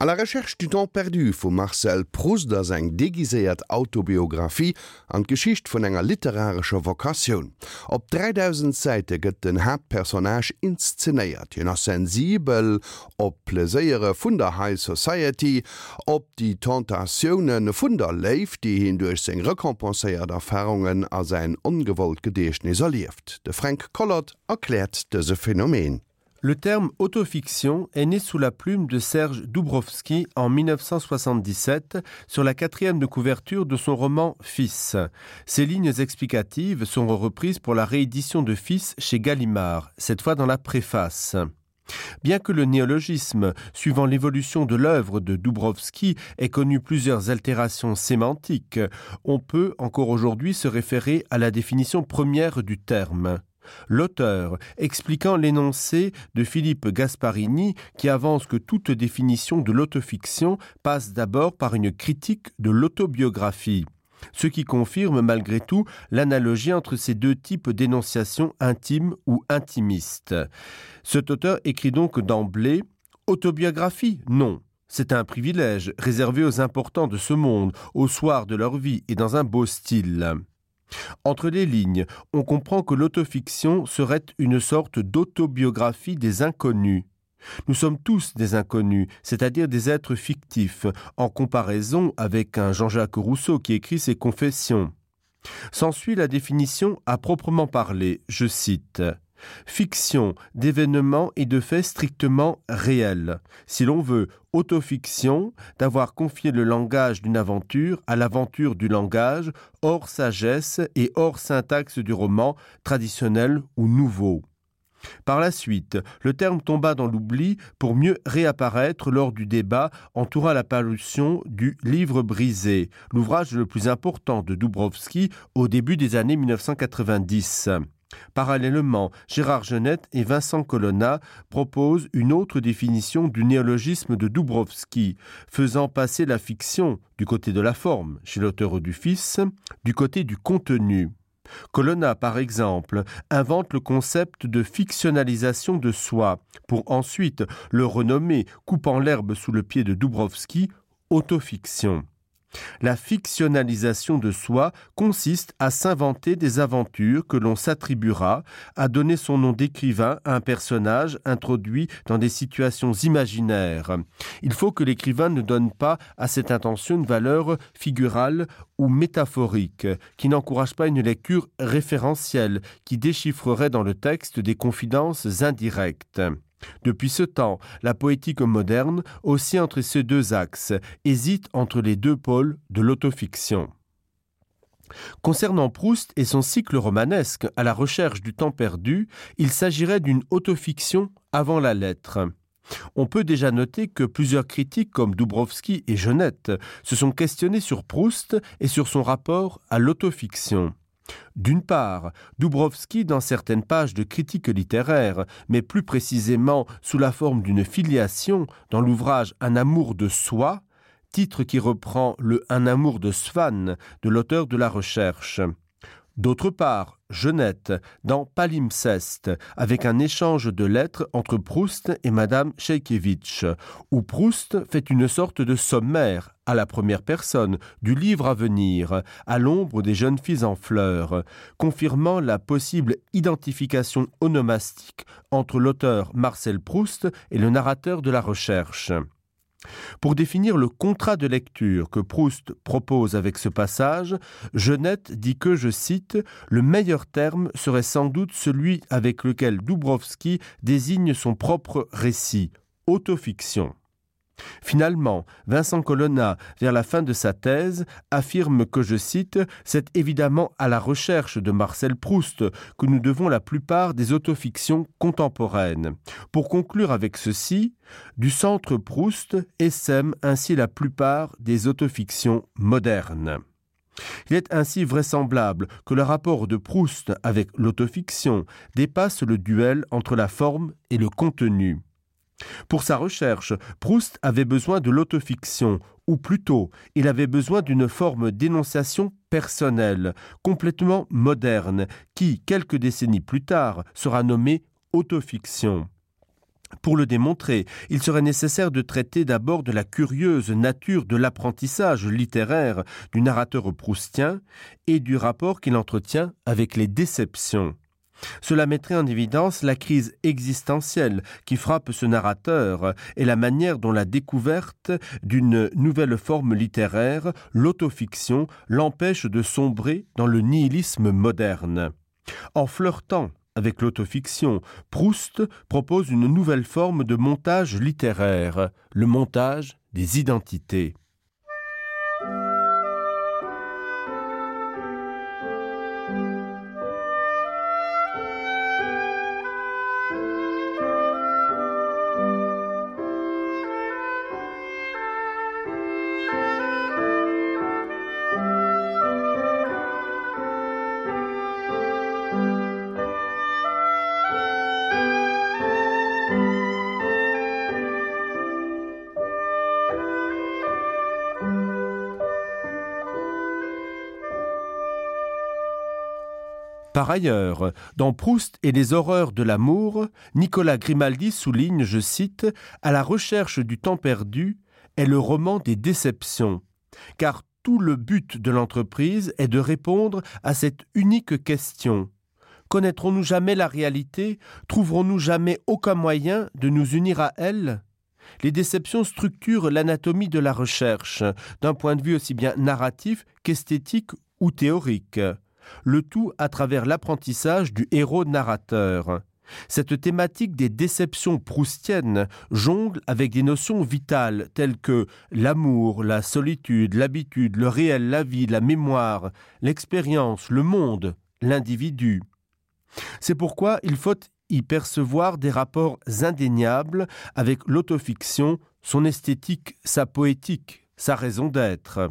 A la Recherch du temps perdu vu Marcel Proust ass eng degiséiert Autobiografie an Geschicht vun enger literarscher Vokaun. Op 3000 Seite gëtt den Hauptpersonage inszenéiert, jennner sensibel, op pleéiere vun der High Society, op die Tentationioen vun der Leif, die hin duerch seg rekompenséiert Erfahrungen as en ungewollt gedeeschen erlieft. De Frank Collot erklärt dese Phänomen. Le terme autofiction est né sous la plume de Serge Dubrovski en 1977 sur la quatrième de couverture de son roman Fils. Ces lignes explicatives sont reprises pour la réédition de Fils chez Gallimard, cette fois dans la préface. Bien que le néologisme, suivant l'évolution de l'œuvre de Dubrovski, ait connu plusieurs altérations sémantiques, on peut encore aujourd'hui se référer à la définition première du terme l'auteur expliquant l'énoncé de Philippe Gasparini qui avance que toute définition de l'autofiction passe d'abord par une critique de l'autobiographie ce qui confirme malgré tout l'analogie entre ces deux types d'énonciation intime ou intimiste. Cet auteur écrit donc d'emblée autobiographie non. C'est un privilège réservé aux importants de ce monde, au soir de leur vie et dans un beau style. Entre les lignes, on comprend que l'autofiction serait une sorte d'autobiographie des inconnus. Nous sommes tous des inconnus, c'est-à-dire des êtres fictifs, en comparaison avec un Jean-Jacques Rousseau qui écrit ses confessions. S'ensuit la définition à proprement parler, je cite fiction d'événements et de faits strictement réels si l'on veut autofiction d'avoir confié le langage d'une aventure à l'aventure du langage hors sagesse et hors syntaxe du roman traditionnel ou nouveau par la suite le terme tomba dans l'oubli pour mieux réapparaître lors du débat entourant la parution du livre brisé l'ouvrage le plus important de Dubrovski au début des années 1990. Parallèlement, Gérard Genette et Vincent Colonna proposent une autre définition du néologisme de Dubrovski, faisant passer la fiction du côté de la forme chez l'auteur du fils, du côté du contenu. Colonna, par exemple, invente le concept de fictionnalisation de soi, pour ensuite le renommer, coupant l'herbe sous le pied de Dubrovski, autofiction. La fictionnalisation de soi consiste à s'inventer des aventures que l'on s'attribuera, à donner son nom d'écrivain à un personnage introduit dans des situations imaginaires. Il faut que l'écrivain ne donne pas à cette intention une valeur figurale ou métaphorique, qui n'encourage pas une lecture référentielle qui déchiffrerait dans le texte des confidences indirectes. Depuis ce temps, la poétique moderne, aussi entre ces deux axes, hésite entre les deux pôles de l'autofiction. Concernant Proust et son cycle romanesque à la recherche du temps perdu, il s'agirait d'une autofiction avant la lettre. On peut déjà noter que plusieurs critiques comme Dubrovski et Genette se sont questionnés sur Proust et sur son rapport à l'autofiction. D'une part, Dubrovski, dans certaines pages de critique littéraire, mais plus précisément sous la forme d'une filiation dans l'ouvrage Un amour de soi, titre qui reprend le Un amour de Svan de l'auteur de la recherche. D'autre part, Genette dans Palimpseste, avec un échange de lettres entre Proust et Madame Sheikevitch, où Proust fait une sorte de sommaire à la première personne du livre à venir, à l'ombre des jeunes filles en fleurs, confirmant la possible identification onomastique entre l'auteur Marcel Proust et le narrateur de la recherche. Pour définir le contrat de lecture que Proust propose avec ce passage, Genette dit que, je cite, le meilleur terme serait sans doute celui avec lequel Dubrovski désigne son propre récit, autofiction. Finalement, Vincent Colonna, vers la fin de sa thèse, affirme que, je cite, c'est évidemment à la recherche de Marcel Proust que nous devons la plupart des autofictions contemporaines. Pour conclure avec ceci, du centre Proust essaime ainsi la plupart des autofictions modernes. Il est ainsi vraisemblable que le rapport de Proust avec l'autofiction dépasse le duel entre la forme et le contenu. Pour sa recherche, Proust avait besoin de l'autofiction, ou plutôt, il avait besoin d'une forme d'énonciation personnelle, complètement moderne, qui, quelques décennies plus tard, sera nommée autofiction. Pour le démontrer, il serait nécessaire de traiter d'abord de la curieuse nature de l'apprentissage littéraire du narrateur proustien et du rapport qu'il entretient avec les déceptions. Cela mettrait en évidence la crise existentielle qui frappe ce narrateur et la manière dont la découverte d'une nouvelle forme littéraire, l'autofiction, l'empêche de sombrer dans le nihilisme moderne. En flirtant avec l'autofiction, Proust propose une nouvelle forme de montage littéraire, le montage des identités. Par ailleurs, dans Proust et les horreurs de l'amour, Nicolas Grimaldi souligne, je cite, à la recherche du temps perdu est le roman des déceptions, car tout le but de l'entreprise est de répondre à cette unique question. Connaîtrons-nous jamais la réalité? Trouverons-nous jamais aucun moyen de nous unir à elle? Les déceptions structurent l'anatomie de la recherche, d'un point de vue aussi bien narratif qu'esthétique ou théorique le tout à travers l'apprentissage du héros narrateur. Cette thématique des déceptions proustiennes jongle avec des notions vitales telles que l'amour, la solitude, l'habitude, le réel, la vie, la mémoire, l'expérience, le monde, l'individu. C'est pourquoi il faut y percevoir des rapports indéniables avec l'autofiction, son esthétique, sa poétique, sa raison d'être.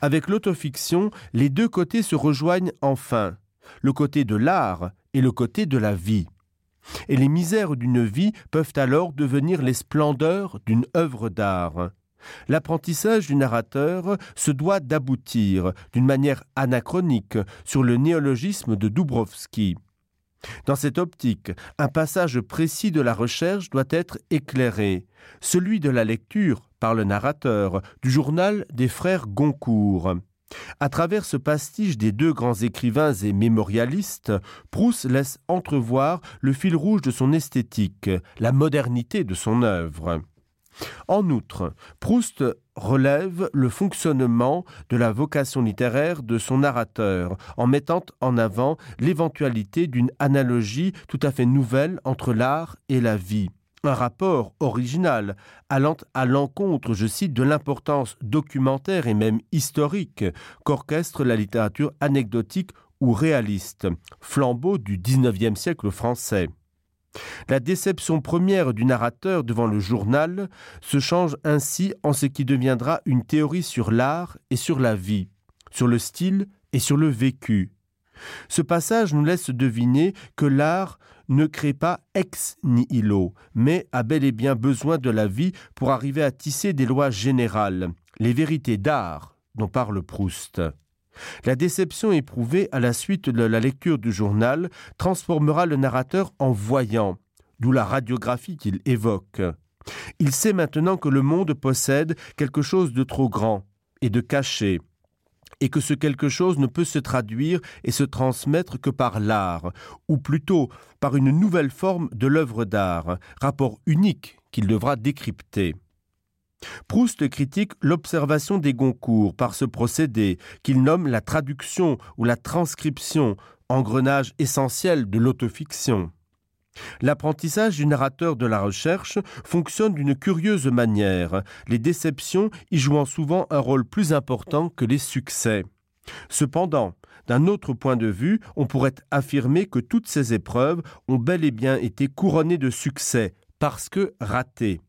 Avec l'autofiction, les deux côtés se rejoignent enfin, le côté de l'art et le côté de la vie. Et les misères d'une vie peuvent alors devenir les splendeurs d'une œuvre d'art. L'apprentissage du narrateur se doit d'aboutir, d'une manière anachronique, sur le néologisme de Dubrovski. Dans cette optique, un passage précis de la recherche doit être éclairé, celui de la lecture par le narrateur du journal des frères Goncourt. À travers ce pastiche des deux grands écrivains et mémorialistes, Proust laisse entrevoir le fil rouge de son esthétique, la modernité de son œuvre. En outre, Proust relève le fonctionnement de la vocation littéraire de son narrateur, en mettant en avant l'éventualité d'une analogie tout à fait nouvelle entre l'art et la vie. Un rapport original allant à l'encontre, je cite, de l'importance documentaire et même historique qu'orchestre la littérature anecdotique ou réaliste, flambeau du XIXe siècle français. La déception première du narrateur devant le journal se change ainsi en ce qui deviendra une théorie sur l'art et sur la vie, sur le style et sur le vécu. Ce passage nous laisse deviner que l'art ne crée pas ex nihilo, mais a bel et bien besoin de la vie pour arriver à tisser des lois générales, les vérités d'art dont parle Proust. La déception éprouvée à la suite de la lecture du journal transformera le narrateur en voyant, d'où la radiographie qu'il évoque. Il sait maintenant que le monde possède quelque chose de trop grand et de caché, et que ce quelque chose ne peut se traduire et se transmettre que par l'art, ou plutôt par une nouvelle forme de l'œuvre d'art, rapport unique qu'il devra décrypter. Proust critique l'observation des Goncourt par ce procédé qu'il nomme la traduction ou la transcription, engrenage essentiel de l'autofiction. L'apprentissage du narrateur de la recherche fonctionne d'une curieuse manière, les déceptions y jouant souvent un rôle plus important que les succès. Cependant, d'un autre point de vue, on pourrait affirmer que toutes ces épreuves ont bel et bien été couronnées de succès, parce que ratées.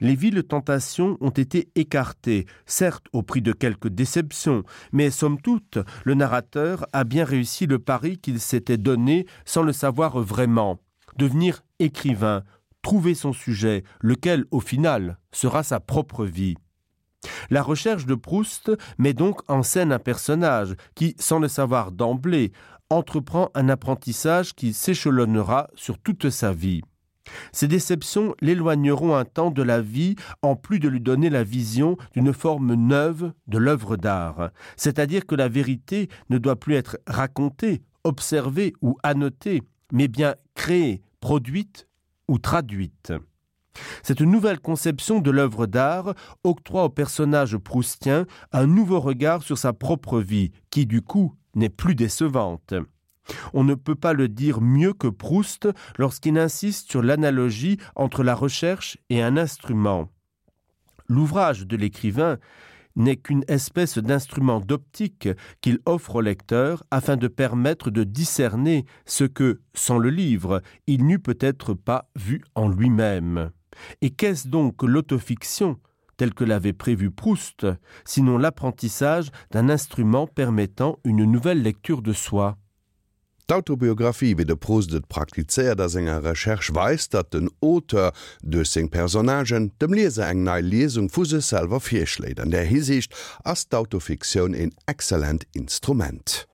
Les villes tentations ont été écartées, certes au prix de quelques déceptions, mais somme toute, le narrateur a bien réussi le pari qu'il s'était donné sans le savoir vraiment devenir écrivain, trouver son sujet, lequel, au final, sera sa propre vie. La recherche de Proust met donc en scène un personnage qui, sans le savoir d'emblée, entreprend un apprentissage qui s'échelonnera sur toute sa vie. Ces déceptions l'éloigneront un temps de la vie en plus de lui donner la vision d'une forme neuve de l'œuvre d'art, c'est-à-dire que la vérité ne doit plus être racontée, observée ou annotée, mais bien créée, produite ou traduite. Cette nouvelle conception de l'œuvre d'art octroie au personnage proustien un nouveau regard sur sa propre vie, qui du coup n'est plus décevante. On ne peut pas le dire mieux que Proust lorsqu'il insiste sur l'analogie entre la recherche et un instrument. L'ouvrage de l'écrivain n'est qu'une espèce d'instrument d'optique qu'il offre au lecteur afin de permettre de discerner ce que, sans le livre, il n'eût peut-être pas vu en lui-même. Et qu'est-ce donc l'autofiction, telle que l'avait prévu Proust, sinon l'apprentissage d'un instrument permettant une nouvelle lecture de soi? D'Autobiografie wie de prostet praktizéiert der senger Recherch weist, dat den Oter duch seg Personagen dem Lese eng nei Lesung fusesel firschläd an der Hisicht ass d'Autofiktionun en exzellent Instrument.